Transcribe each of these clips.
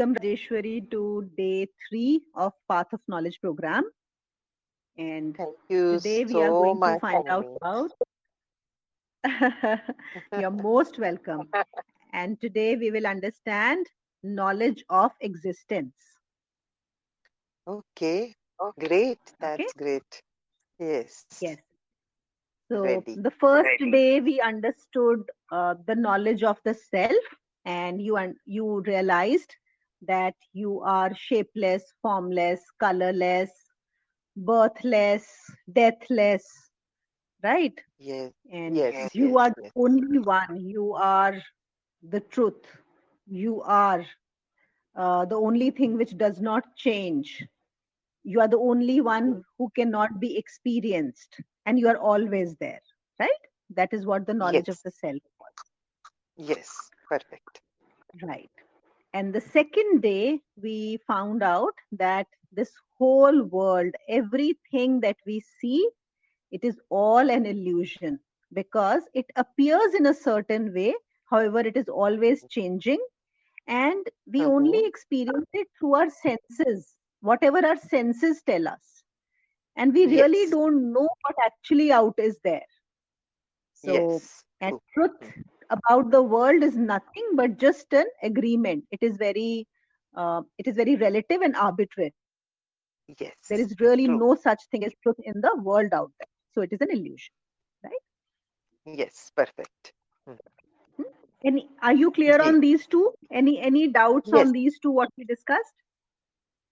Welcome, Rajeshwari, to day three of Path of Knowledge program. And Thank you today we so are going to find out Anmi. about. You're most welcome. And today we will understand knowledge of existence. Okay, great. Okay? That's great. Yes. Yes. So Ready. the first Ready. day we understood uh, the knowledge of the self, and you and you realized that you are shapeless, formless, colorless, birthless, deathless, right? Yes. And Yes. you Yes. are the only one. You are the truth. You are uh, the only thing which does not change. You are the only one who cannot be experienced, and you are always there, right? That is what the knowledge of the self was, Yes. Perfect. right? And the second day, we found out that this whole world, everything that we see, it is all an illusion because it appears in a certain way. However, it is always changing and we only Mm-hmm. experience it through our senses whatever our senses tell us and we really Yes. don't know what actually out is there so Yes. and truth about the world is nothing but just an agreement it is very uh, it is very relative and arbitrary Yes. there is really True. no such thing as truth in the world out there so it is an illusion right? Yes. Perfect. any are you clear Great. on these two any any doubts Yes. on these two what we discussed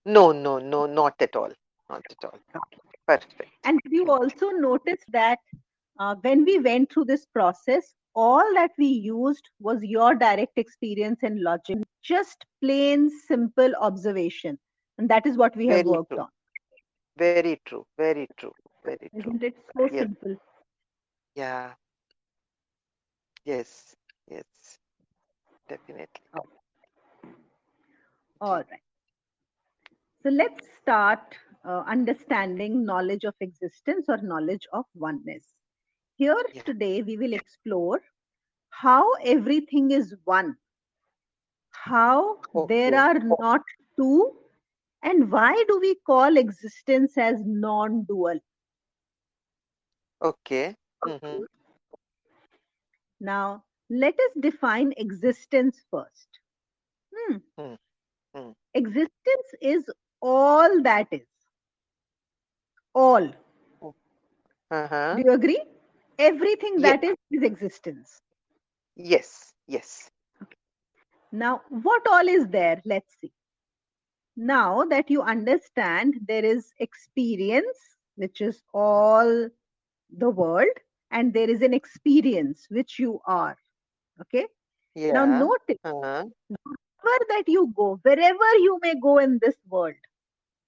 No, no, no, not at all. Not at all. Perfect. And you also noticed that uh, when we went through this process, all that we used was your direct experience and logic, just plain simple observation. And that is what we have Very worked true. on. Very true. Very true. Very true. Isn't it so Yes. simple? Yeah. Yes. Yes. Definitely. All right. So let's start uh, understanding knowledge of existence or knowledge of oneness. Here Yeah. today we will explore how everything is one, how there are not two, and why do we call existence as non dual? Okay. Mm-hmm. Now, let us define existence first. Hmm. Hmm. Hmm. Existence is all that is. All. Uh-huh. Do you agree? Everything Yes. that is is existence. Yes. Yes. okay. Now, what all is there? Let's see. Now that you understand there is experience, which is all the world, and there is an experience which you are. Okay. yeah. Now, notice Uh-huh. wherever that you go, wherever you may go in this world,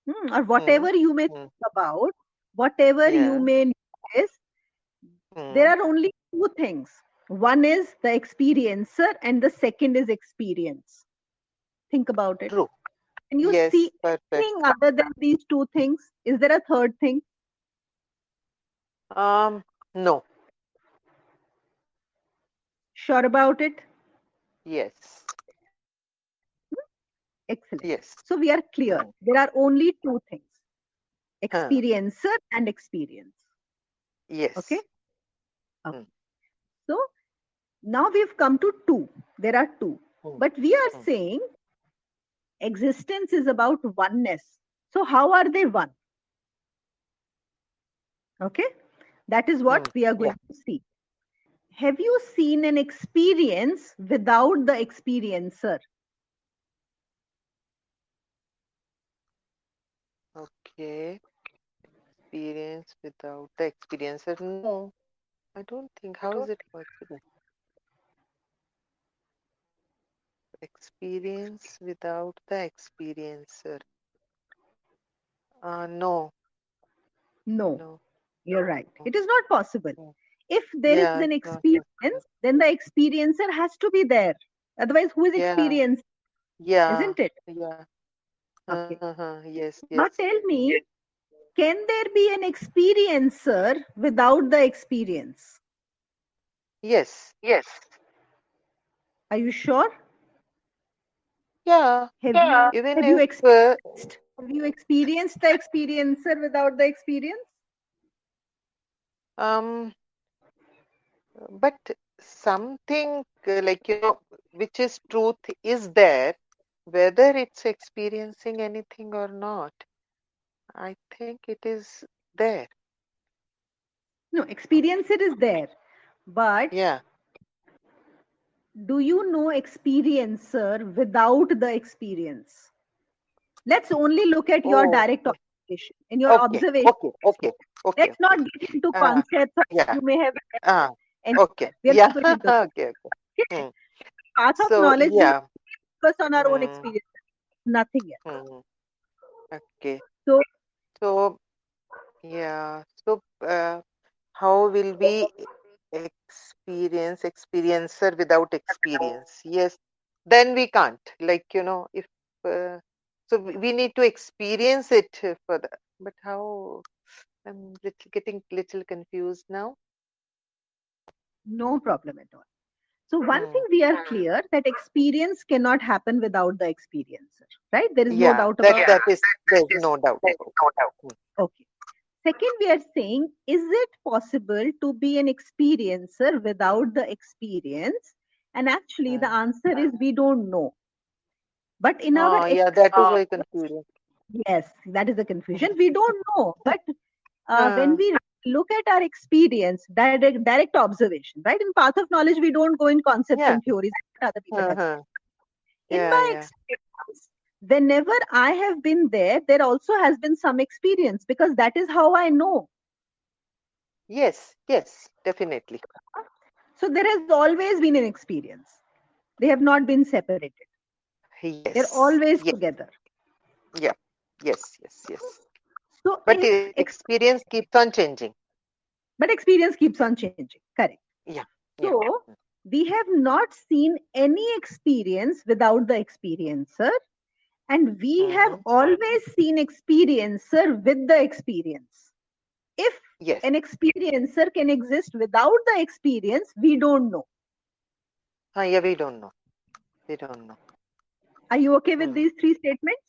hmm, or whatever you may Hmm. think about, whatever you may Hmm. there are only two things. One is the experiencer, and the second is experience. Think about it. True. Can you Yes. see Perfect. anything other than these two things? Is there a third thing? Um. No. Sure about it? Yes. Excellent. Yes. So we are clear. Hmm. There are only two things Huh. experiencer and experience. Yes. Okay. Hmm. So now we've come to two. There are two. Hmm. But we are Hmm. saying existence is about oneness. So how are they one? Okay. That is what we are going to see. Have you seen an experience without the experiencer? Okay. Experience without the experiencer. No. I don't think. How is it possible? Experience without the experiencer. Uh, no. No, No. you're right. No. It is not possible. No. If there is Yeah. an Not possible. experience, then the experiencer has to be there. Otherwise, who is Yeah. experienced? Yeah. Isn't it? Yeah. Okay. Uh-huh. Yes. Now Yes. tell me, can there be an experiencer without the experience? Yes. Yes. Are you sure? Yeah. Have yeah. you, Even have if, you uh, experienced have you experienced the experiencer without the experience? um, but something uh, like you know, which is truth is there, whether it's experiencing anything or not. I think it is there. No, experience it is there. But Yeah. do you know experiencer without the experience? Let's only look at your Oh, direct observation. In your Okay. observation, Okay. Okay. Okay. let's not get into Uh, concepts yeah. you may have Ah. and Okay. Yeah. not going into okay. Okay. Okay? Hmm. Path of So knowledge, yeah. focus on our own Hmm. experience. Nothing else. Hmm. Okay. So So yeah. So uh, how will we experience experiencer without experience? Yes. Then we can't. Like you know, if uh, so, we need to experience it for the. But how? I'm little, getting little confused now. no problem at all. So one Hmm. thing we are clear that experience cannot happen without the experiencer, right? There is no Yeah, doubt that about that is there's no doubt about. it. Okay. Second, we are saying, is it possible to be an experiencer without the experience? And actually, the Hmm. answer is we don't know. But in our Oh, yeah, that is very confusing. yes, that is the confusion. We don't know. But uh, when Uh, we look at our experience, direct, direct observation, right? In path of knowledge, we don't go in concepts Yeah. and theories other people uh-huh. In my yeah. experience, whenever I have been there, there also has been some experience because that is how I know. Yes, yes, definitely. So there has always been an experience. They have not been separated. Yes. They're always yes, together. Yeah. Yes, yes, yes. So, But experience keeps on changing. but experience keeps on changing. Correct. Yeah, So we have not seen any experience without the experiencer, and we have Mhm. always seen experiencer with the experience. If Yes. an experiencer can exist without the experience, we don't know. Ah, yeah, we don't know. We don't know. Are you okay with Hmm. these three statements?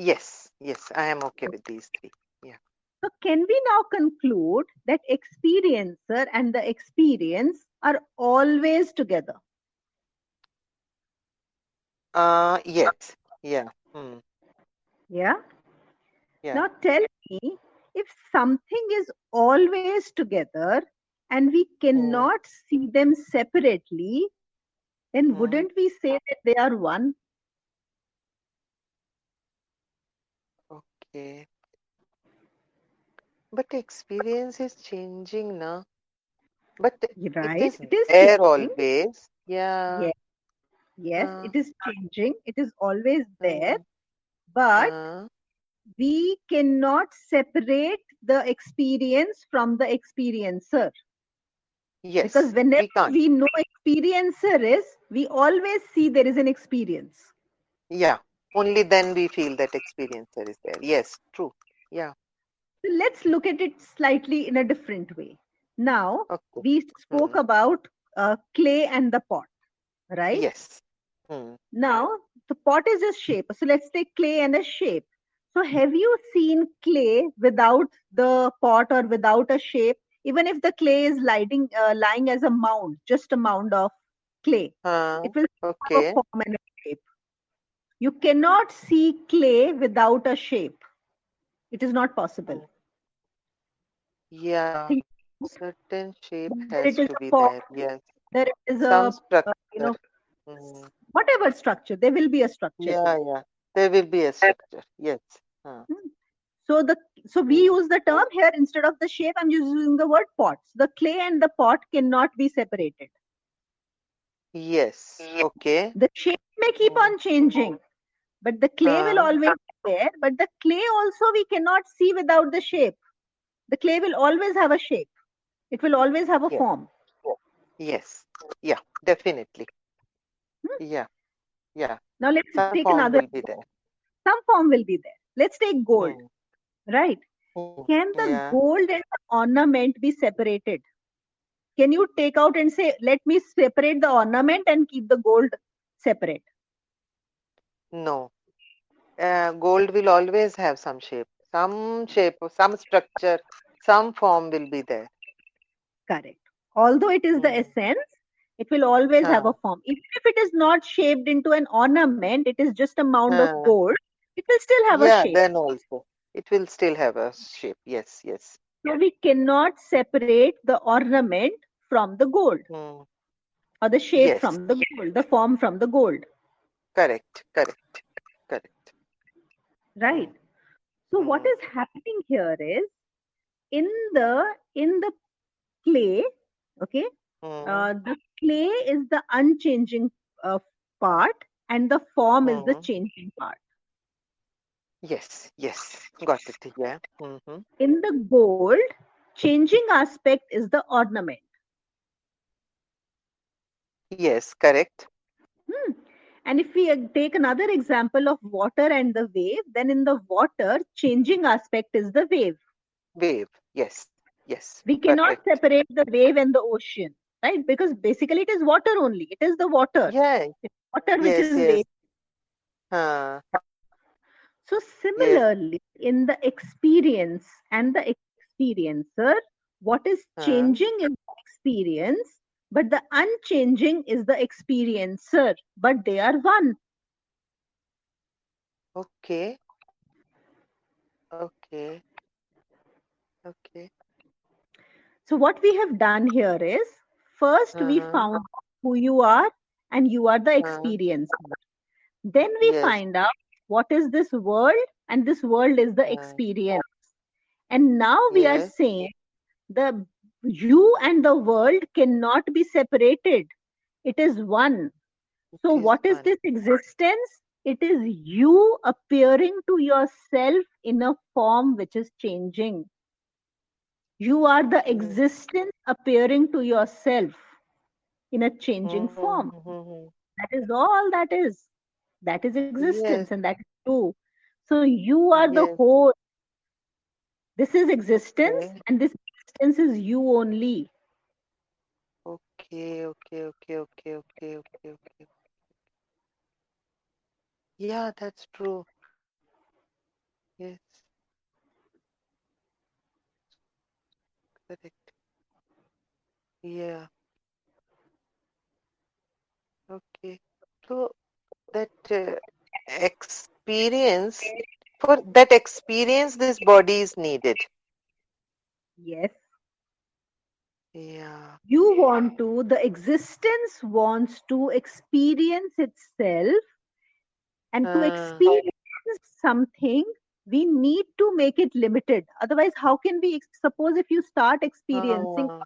Yes, yes, I am okay with these three. Yeah. So, can we now conclude that experiencer and the experience are always together? Uh, yes, yeah. Hmm. Yeah. Yeah. Now, tell me if something is always together and we cannot see them separately, then Hmm. wouldn't we say that they are one? Okay. But experience is changing now. But Right? it is It is there changing. always. Yeah. Yes. Yes, Uh, it is changing. It is always there. mm, But uh, we cannot separate the experience from the experiencer yes, because whenever we we know experiencer is we always see there is an experience Yeah. Only then we feel that experiencer is there. Yes, true. Yeah. so let's look at it slightly in a different way now Okay. we spoke Mhm. about uh, clay and the pot right Yes. Hmm. now the pot is a shape so let's take clay and a shape so have you seen clay without the pot or without a shape even if the clay is lying uh, lying as a mound just a mound of clay Uh, it will have a okay. form and you cannot see clay without a shape it is not possible Yeah. Certain shape has to be form, there. Yes. there is Some a structure. you know Hmm. whatever structure there will be a structure Yeah, yeah. There will be a structure. Yes. Uh, so the so we Mm. use the term here instead of the shape i'm using the word pots the clay and the pot cannot be separated yes. Okay. the shape may keep Mm. on changing but the clay will Uh, always be there but the clay also we cannot see without the shape the clay will always have a shape it will always have a form yes. Yeah. Definitely. Hmm. Yeah. Yeah. now let's Some take form another will be there. some form will be there let's take gold Hmm. right Hmm. can the Yeah. gold and the ornament be separated can you take out and say let me separate the ornament and keep the gold separate No. Uh, gold will always have some shape, some shape, some structure, some form will be there. Correct. Although it is the Hmm. essence, it will always have a form. Even if it is not shaped into an ornament, it is just a mound of gold, it will still have a Yeah, shape. then also. It will still have a shape. Yes, yes. So we cannot separate the ornament from the gold Hmm. or the shape Yes. from the gold, the form from the gold. Correct, correct, correct. Right. So what Hmm. happening here is in the in the clay, okay, Hmm. uh, the clay is the unchanging uh, part and the form is the Hmm. changing part. Yes, yes. Got it. Yeah. hmm In the gold, changing aspect is the ornament. Yes, correct. Hmm. And if we uh, take another example of water and the wave, then in the water, changing aspect is the wave. Wave. Yes, yes. We cannot Perfect. separate the wave and the ocean, right? Because basically it is water only. It is the water. Yeah. It's water which Yes, is yes. wave. Huh. So Yes. similarly, in the experience and the experiencer, what is changing in the experience, but the unchanging is the experiencer. But they are one. Okay. Okay. Okay. So what we have done here is first we Uh-huh. found who you are and you are the Uh, experiencer. Then we yes. find out what is this world and this world is the experience. And now we are saying the you and the world cannot be separated. It is one. So, is what is one. this existence? It is you appearing to yourself in a form which is changing. You are the existence appearing to yourself in a changing form. Mm-hmm. That is all that is. That is existence Yes. and that is true. So, you are the Yes. whole. This is existence and this is you only. Okay. Okay. Okay. Okay. Okay. Okay. Okay. Yeah, that's true. Yes. Correct. Yeah. Okay. So that uh, experience, for that experience, this body is needed. Yes. Yeah. you want to the existence wants to experience itself and to Uh, experience something we need to make it limited. Otherwise how can we suppose if you start experiencing uh,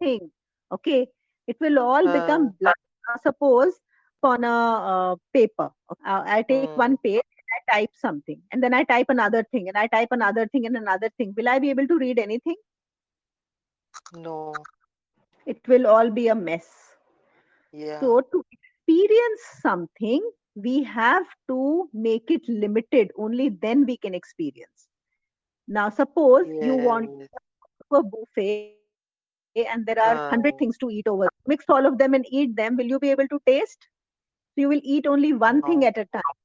thing okay it will all uh, become blank suppose on a uh, paper uh, i take mm, one page i type something and then i type another thing and i type another thing and another thing. Will i be able to read anything no. it will all be a mess Yeah. So to experience something, we have to make it limited. Only then we can experience. Now, suppose you want Yes. go to a buffet and there are hundred Uh, things to eat over. Mix all of them and eat them. Will you be able to taste? So you will eat only one thing at a time.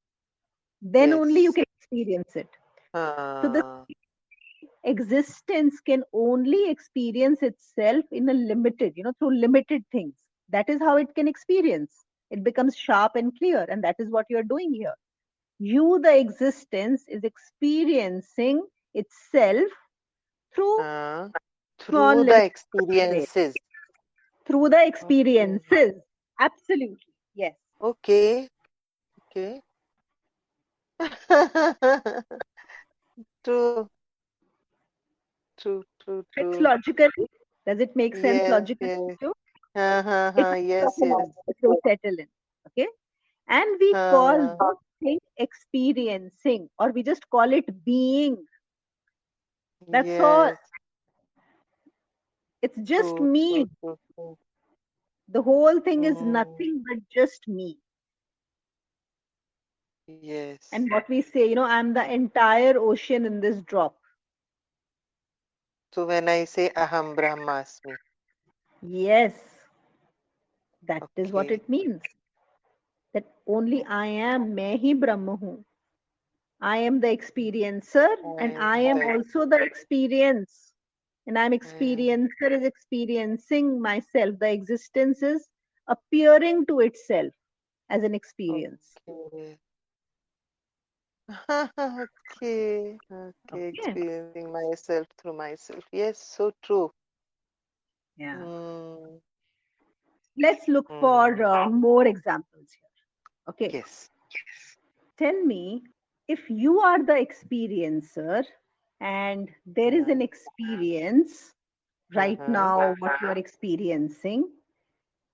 Then only you can experience it. So the Uh, existence can only experience itself in a limited, you know, through limited things. That is how it can experience. It becomes sharp and clear, and that is what you're doing here. You, the existence, is experiencing itself through uh, through the experiences. through the experiences. Absolutely. Yes. Okay. Okay. True. True. True. It's logical. Does it make sense Yes. logically Yes. to you? Uh, huh, It huh, will yes. Yes. in. Settle in. Okay. And we call Uh, this thing experiencing, or we just call it being. That's all. It's just True. me. True. True. True. The whole thing is Mm, nothing but just me. yes. And what we say, you know, I'm the entire ocean in this drop. So when I say aham brahmasmi. Yes. that okay. is what it means. That only I am, mehi brahmahu. I am the experiencer and ah, I am also the experience. And I'm mm. experiencer mm. is experiencing myself. The existence is appearing to itself as an experience. Okay. okay. Okay. Okay. Experiencing myself through myself. Yes, so true. Yeah. Mm, Let's look for uh, more examples here. Okay. yes. Yes. Tell me if you are the experiencer and there is an experience right Uh-huh. now, what you are experiencing,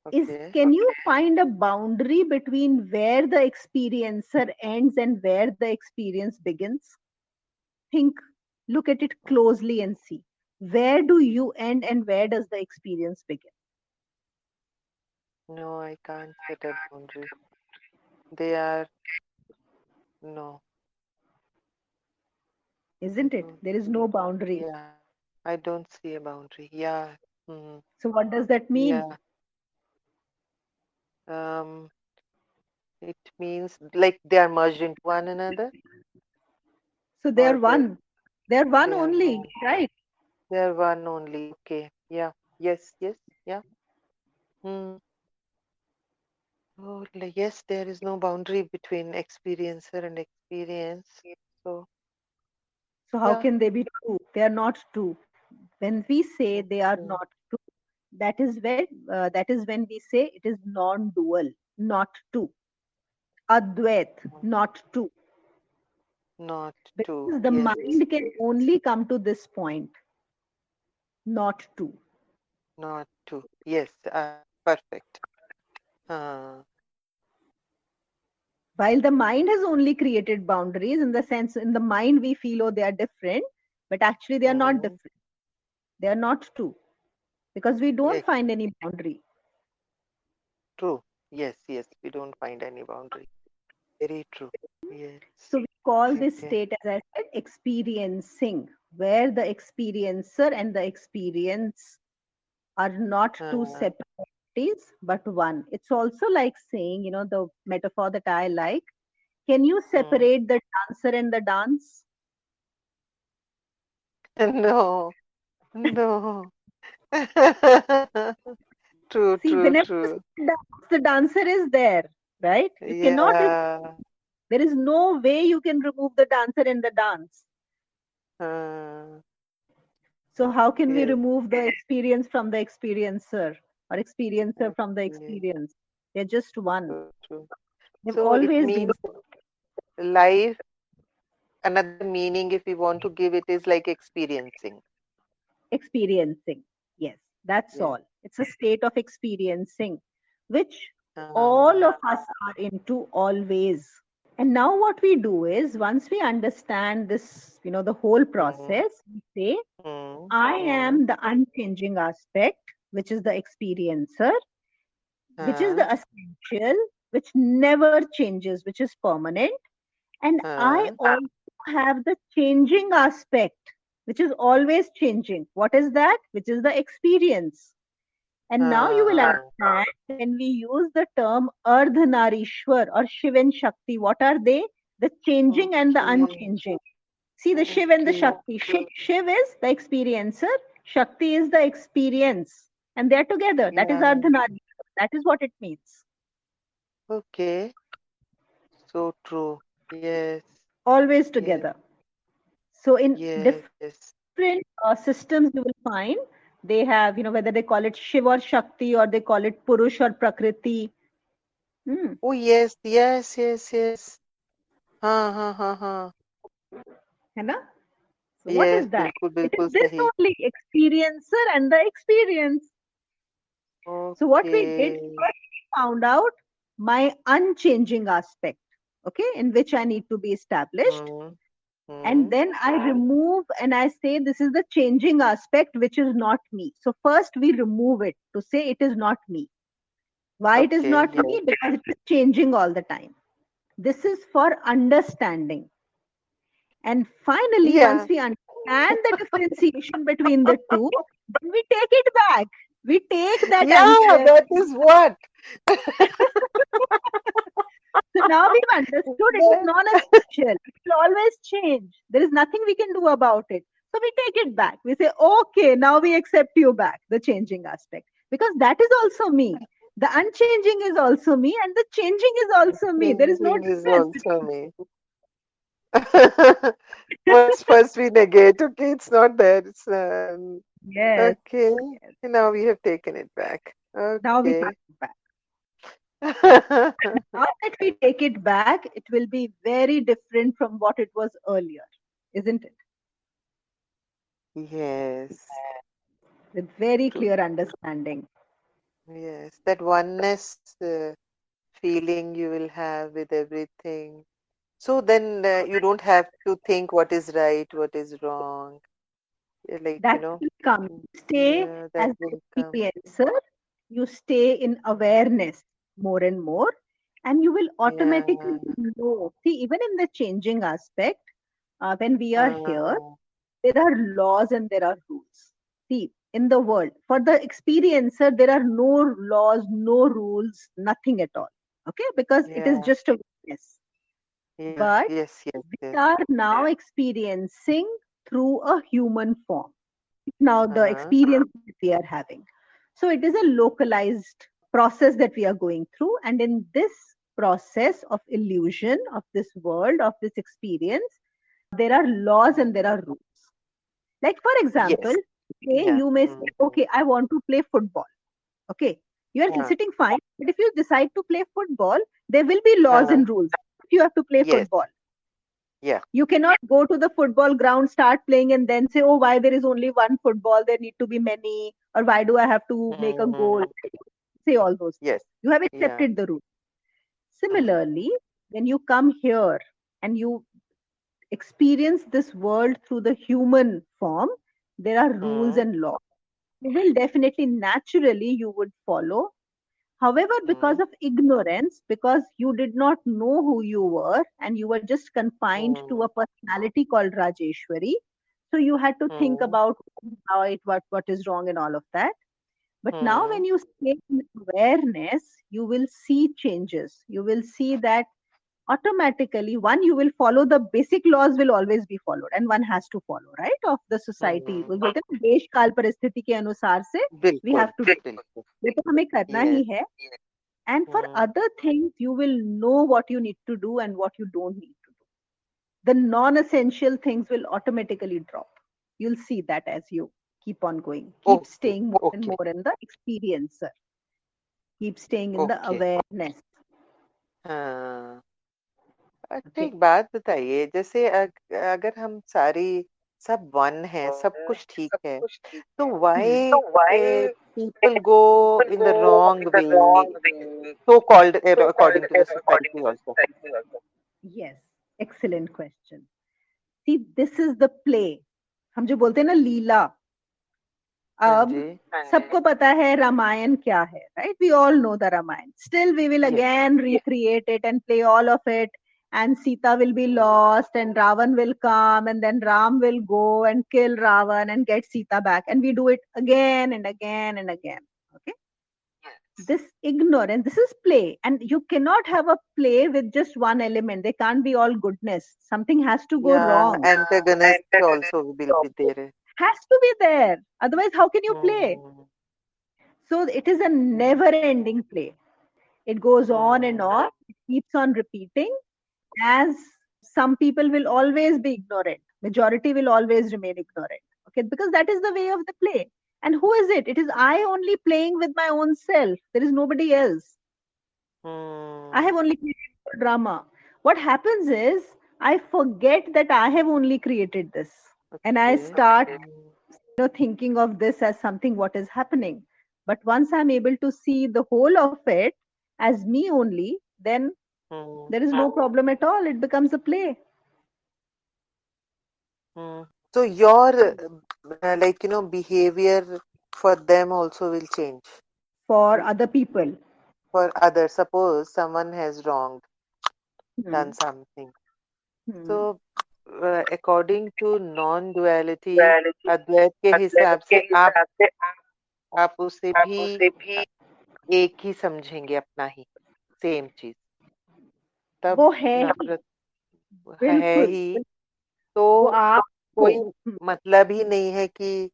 is Okay. can you find a boundary between where the experiencer ends and where the experience begins think look at it closely and see where do you end and where does the experience begin No, I can't set a boundary. They are no. isn't it Mhm. there is no boundary Yeah. I don't see a boundary. Yeah. Mm, so what does that mean yeah. Um, it means like they are merged into one another. so they're one they're one they are only right They are one only. Okay. Yeah. Yes. Yes. Yeah. Hmm. Oh, yes, there is no boundary between experiencer and experience. So, so how Yeah. can they be two they are not two when we say they are not two that is when uh, that is when we say it is non-dual not two advait not two not because two. the Yes. mind can only come to this point not two Not two. Yes. Uh, perfect. Uh, while the mind has only created boundaries in the sense in the mind we feel oh they are different but actually they are not Mhm. different they are not two because we don't Yes. find any boundary true. Yes. Yes. We don't find any boundary. Very true. Yes. so we call this state as i said experiencing where the experiencer and the experience are not two Uh, separate entities but one it's also like saying you know the metaphor that i like can you separate the dancer and the dance no. No. true. see True. whenever True. the dance, the dancer is there right you cannot Yeah. there is no way you can remove the dancer in the dance Uh, so how can we remove the experience from the experiencer or experiencer from the experience they're just one true. True. they've So it always means been life. Another meaning, if we want to give it, is like experiencing. experiencing yes that's Yeah. all. It's a state of experiencing which Uh, all of us are into always. And now what we do is once we understand this you know the whole process we say mm, i mm, am the unchanging aspect which is the experiencer which is the uh, essential which never changes which is permanent. And i uh, also have the changing aspect which is always changing what is that which is the experience and now you will uh, understand when we use the term Ardhanarishwar or Shivan Shakti, what are they? The changing and the unchanging. See the Shiv and the Shakti. Shiv, Shiv is the experiencer, Shakti is the experience. And they're together. That is Yeah. Ardhanarishwar. That is what it means. Okay. So true. Yes. Always together. So in Yes. different Yes. uh, systems, you will find they have, you know, whether they call it Shiv or Shakti or they call it Purush or Prakriti. Hmm. Oh yes. Yes. Yes. Yes. हाँ हाँ हाँ हाँ है ना? So what yes is that? बिल्कुल It बिल्कुल is this सही only experiencer and the experience. So what we did Okay. first we found out my unchanging aspect, okay, in which I need to be established. Hmm. And then I remove and I say this is the changing aspect which is not me. So first we remove it to say it is not me. Why it is not yes. me? Because it is changing all the time. This is for understanding. And finally, Yeah. once we understand the differentiation between the two, then we take it back. We take that Yeah, answer. that is what. So now we've understood it is non-essential. It will always change. There is nothing we can do about it. So we take it back. We say, okay, now we accept you back, the changing aspect. Because that is also me. The unchanging is also me, and the changing is also me. There is no Changing is difference. also me. first, first we negate. Okay, it's not there. It's um, Yes. okay. Now we have taken it back. Now we Okay. have it back. Now that we take it back, it will be very different from what it was earlier, isn't it? Yes, With very clear understanding. yes. That oneness uh, feeling you will have with everything. So then uh, you don't have to think what is right, what is wrong. Uh, Like, you That know, will come. Stay yeah, as the experiencer, you stay in awareness more and more, and you will automatically know. See, even in the changing aspect, uh, when we are here, Ah, there are laws and there are rules. See, in the world, for the experiencer, there are no laws, no rules, nothing at all. Okay, because it is yeah, just awareness. yeah, But yes, yes, we yes. are now experiencing through a human form. Now, the Uh-huh. experience that we are having. So, it is a localized process that we are going through. And in this process of illusion of this world, of this experience, there are laws and there are rules. Like, for example, say Yeah. you may say, okay, I want to play football. Okay, you are Yeah. sitting fine. But if you decide to play football, there will be laws Uh-huh. and rules. You have to play Yes. football. Yeah. You cannot go to the football ground, start playing, and then say, oh, why there is only one football? There need to be many. Or why do I have to make a goal? Mm. Say all those things. Yes. You have Yeah. accepted the rule. Similarly, when you come here and you experience this world through the human form, there are rules Mm. and laws. You will definitely, naturally, you would follow. However, because Mm. of ignorance, because you did not know who you were and you were just confined to a personality called Rajeshwari, so you had to think Mm. about how it, what, what is wrong and all of that. But now, Mm. when you stay in awareness, you will see changes. You will see that automatically, one, you will follow the basic laws, will always be followed, and one has to follow, right? Of the society. Mm. वो बोलते हैं ना, देश काल परिस्थिति के अनुसार से we बिल्कुल have to do. बिल्कुल ये तो हमें करना ही Yes. है. And for Mm. other things, you will know what you need to do and what you don't need to do. The non essential things will automatically drop. You'll see that as you keep on going. Keep oh, staying more okay. and more in the experience keep staying in okay. the awareness. हाँ। ठीक बात बताइए जैसे अग, अगर हम सारी सब वन है सब कुछ ठीक है तो why people go in the wrong way so called according to the also yes excellent question see this is the play हम जो बोलते हैं ना लीला अब जी सबको पता है रामायण क्या है right we all know the Ramayana still we will Yes. Again recreate it and play all of it and sita will be lost and ravan will come and then ram will go and kill ravan and get sita back and we do it again and again and again okay this ignorance this is play and you cannot have a play with just one element they can't be all goodness something has to go yeah wrong antagonist also will be there has to be there otherwise how can you play Hmm. So it is a never ending play. It goes on and on, it keeps on repeating as some people will always be ignorant. Majority will always remain ignorant. Okay, because that is the way of the play. And who is it? It is I only playing with my own self. There is nobody else. Hmm. I have only created drama. What happens is I forget that I have only created this. And I start you know thinking of this as something what is happening but once i'm able to see the whole of it as me only then Hmm. there is no problem at all it becomes a play Hmm. So your uh, like you know behavior for them also will change for other people for others. Suppose someone has wronged, Hmm. done something. Hmm. So uh, to non non-duality, Advaita के हिसाब से आप आप उसे भी एक ही समझेंगे अपना ही सेम चीज़। तब वो है ही। है तो आप कोई मतलब ही नहीं है कि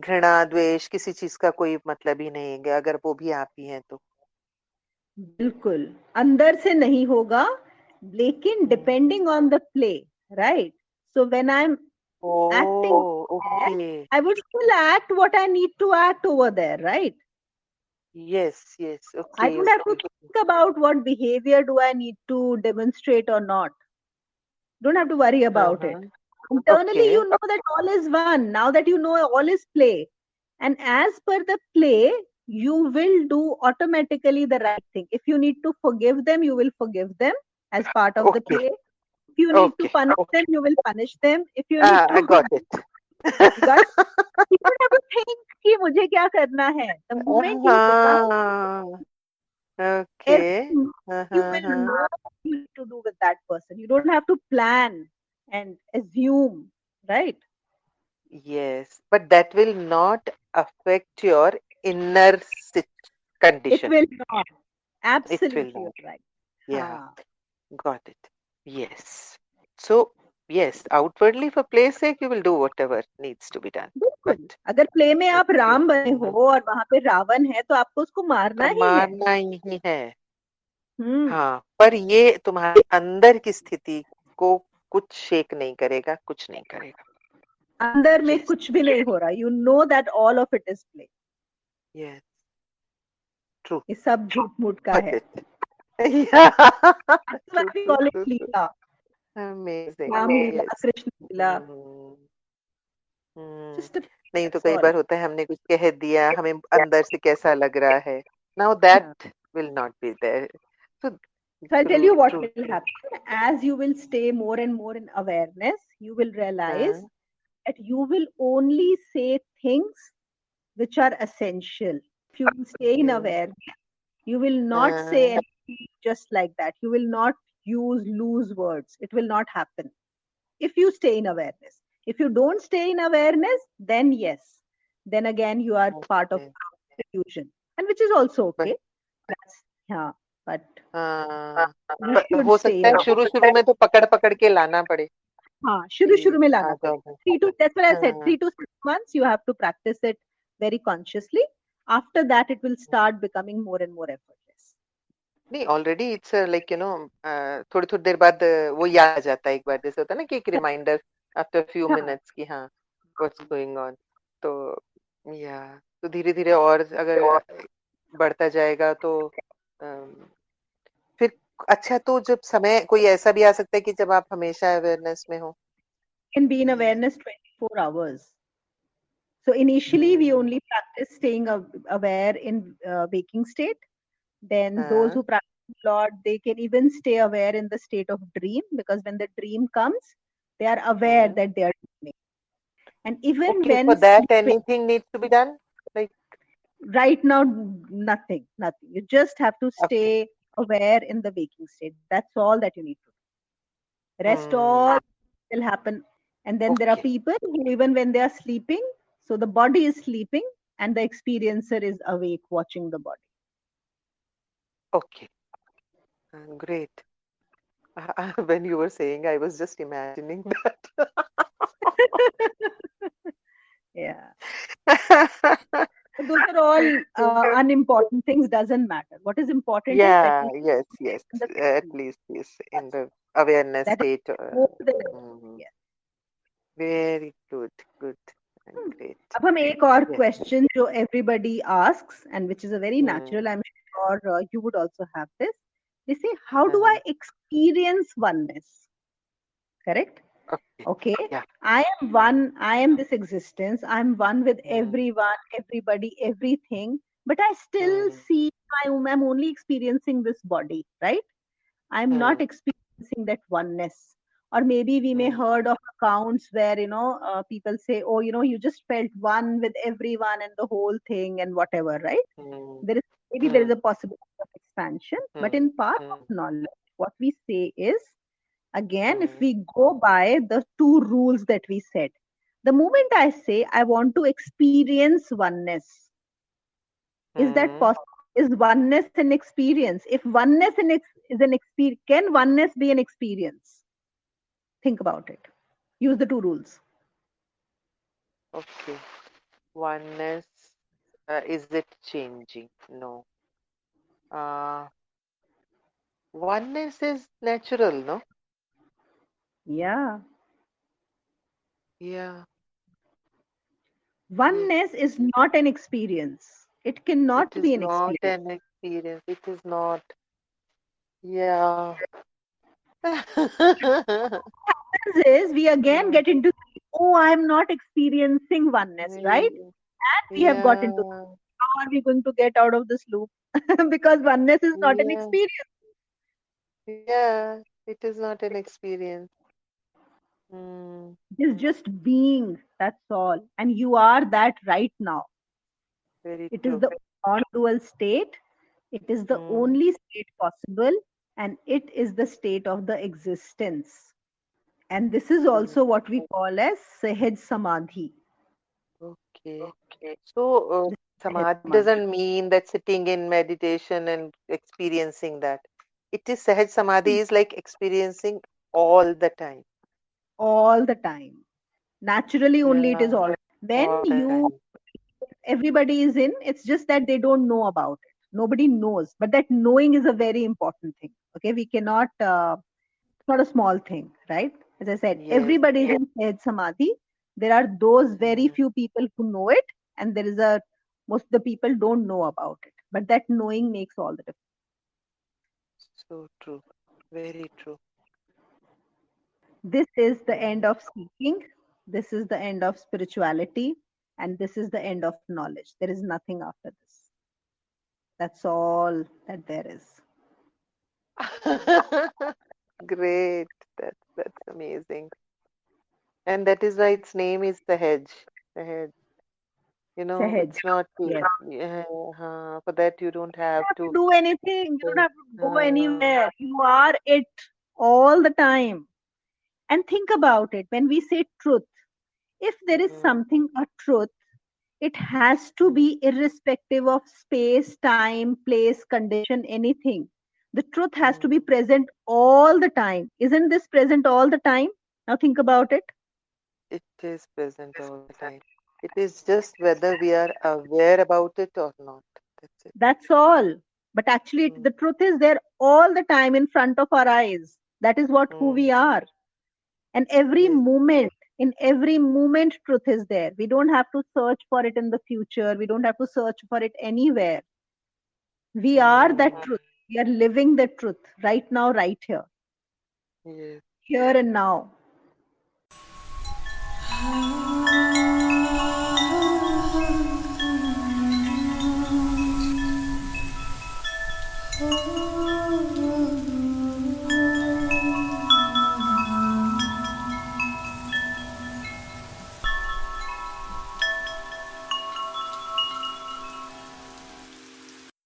घृणा द्वेष किसी चीज़ का कोई मतलब ही नहीं है अगर वो भी आप ही हैं तो। बिल्कुल। अंदर से नहीं होगा लेकिन। Depending on the play right? So when I'm oh, acting, okay. there, I would still act what I need to act over there, right? Yes, yes. Okay. I would have to think about what behavior do I need to demonstrate or not. Don't have to worry about uh-huh. it. Internally, okay. you know that all is one. Now that you know all is play, and as per the play, you will do automatically the right thing. If you need to forgive them, you will forgive them as part of okay. the play If you need to Okay, punish okay. them, you will punish them. If you need Ah, to I got it. got you don't have to think कि मुझे क्या करना है. The moment you become हाँ okay everything, हाँ you हाँ will हाँ know what you need to do with that person. You don't have to plan and assume, right? yes but that will not affect your inner sit- It condition will not. it will Absolutely, not you're right. yeah हाँ, got it yes. So yes outwardly for play's sake you will do whatever needs to be done. बिल्कुल। But अगर play में आप राम बने हो और वहाँ पे रावण है तो आपको उसको मारना ही है। मारना ही है। हम्म। हाँ पर ये तुम्हारे अंदर की स्थिति को कुछ शेक नहीं करेगा कुछ नहीं करेगा। अंदर में कुछ भी नहीं हो रहा। You know that all of it is play yes. True. ये सब झूठ मूठ का है। Yeah true call it true amazing Krishna Leela hmm, hmm, just a नहीं तो कई बार होता है हमने कुछ कह दिया हमें अंदर से कैसा लग रहा है now that will not be there so So I'll tell you what will happen. As you will stay more and more in awareness, you will realize हाँ that you will only say things which are essential. If you stay in awareness, you will not say हाँ anything just like that. You will not use loose words. It will not happen. If you stay in awareness. If you don't stay in awareness, then yes. Then again, you are part of okay illusion. And which is also but okay. That's yeah. But हाँ you पर should हो stay सकता in है शुरू शुरू में तो पकड़ पकड़ के लाना पड़े हाँ शुरू कि शुरू में आ लाना जाओ पड़ेगा three to that's what I said हाँ three to six months you have to practice it very consciously after that it will start becoming more and more effortless नहीं already it's like you know थोड़ी थोड़ी देर बाद वो याद आ जाता है एक बार। जैसे होता है ना कि एक रिमाइंडर आफ्टर फ्यू मिनट्स की हाँ व्हाट्स गोइंग ऑन तो या तो धीरे धीरे और अगर बढ़ता जाएगा तो फिर अच्छा तो जब समय कोई ऐसा भी आ सकता है कि जब आप हमेशा अवेयरनेस में हो? Can be in awareness 24 hours. So initially we hmm, only practice staying aw- aware in uh, waking state. then uh-huh. those who practice lord they can even stay aware in the state of dream because when the dream comes they are aware uh-huh. that they are dreaming and even okay, when for that sleeping, anything needs to be done like right now nothing nothing you just have to stay okay. aware in the waking state that's all that you need to do rest mm. all will happen and then okay. there are people who even when they are sleeping so the body is sleeping and the experiencer is awake watching the body okay uh, great when you were saying i was just imagining that yeah But those are all uh, unimportant things doesn't matter what is important is that yeah you yes stay yes in the at waking least yes in That's the awareness that is state uh, more than mhm. yes. very good good and Hmm. great अब हम एक और yes question जो everybody asks and which is a very Hmm. natural I'm sure uh, you would also have this they say how do I Uh-huh. experience oneness correct okay okay yeah I am one I am this existence I'm one with Hmm. everyone everybody everything but I still Hmm. see I'm, I'm only experiencing this body right I'm not Hmm. experiencing that oneness. Or maybe we may heard of accounts where you know uh, people say, "Oh, you know, you just felt one with everyone and the whole thing and whatever." Right? Hmm. There is maybe there is a possibility of expansion, but Hmm. in path Hmm. of knowledge, what we say is again, if Hmm. we go by the two rules that we said, the moment I say I want to experience oneness, Is that Hmm. possible? Is oneness an experience? If oneness is an experience, can oneness be an experience? Think about it. Use the two rules. Okay. Oneness. Uh, is it changing? No. Uh, oneness is natural, no? Yeah. Yeah. Oneness is not an experience. It cannot It be is an not experience. an experience. It is not. Yeah. Happens is we again get into oh, I'm not experiencing oneness, right? And we have got into Yeah. how are we going to get out of this loop? because oneness is not an experience. Yeah. It is not an experience. Hmm. It is just being. That's all. And you are that right now. Very It is true. the non-dual state. It is the Hmm. only state possible, and it is the state of the existence. And this is also what we call as Sahaj Samadhi. Okay. So, uh, Sahaj samadhi Samadhi. doesn't mean that sitting in meditation and experiencing that. It is Sahaj Samadhi is like experiencing all the time. all the time. Naturally, only it is all. When All the you, time. everybody is in, it's just that they don't know about it. Nobody knows, but that knowing is a very important thing. Okay, we cannot. Uh, it's not a small thing, right? As I said, Yes. everybody is in Sahaj Samadhi. There are those very Mm. few people who know it, and there is a most of the people don't know about it. But that knowing makes all the difference. So true. Very true. This is the end of seeking. This is the end of spirituality. And this is the end of knowledge. There is nothing after this. That's all that there is. Great. That's that's amazing. And that is why its name is Sahaj. The hedge. You know, Sahaj. it's not Yes. uh, for that you don't have You don't have to to do anything. You don't have to go uh, anywhere. You are it all the time. And think about it. When we say truth, if there is Mm. something a truth, it has to be irrespective of space, time, place, condition, anything. The truth has to Mm. be present all the time. Isn't this present all the time? Now think about it. It is present all the time. It is just whether we are aware about it or not. That's it. That's all. But actually, Mm. the truth is there all the time in front of our eyes. That is what who we Mm. are. And every Yes. moment, in every moment, truth is there. We don't have to search for it in the future. We don't have to search for it anywhere. We are that Mm. truth. We are living the truth right now, right here, Yes. here and now. Ah.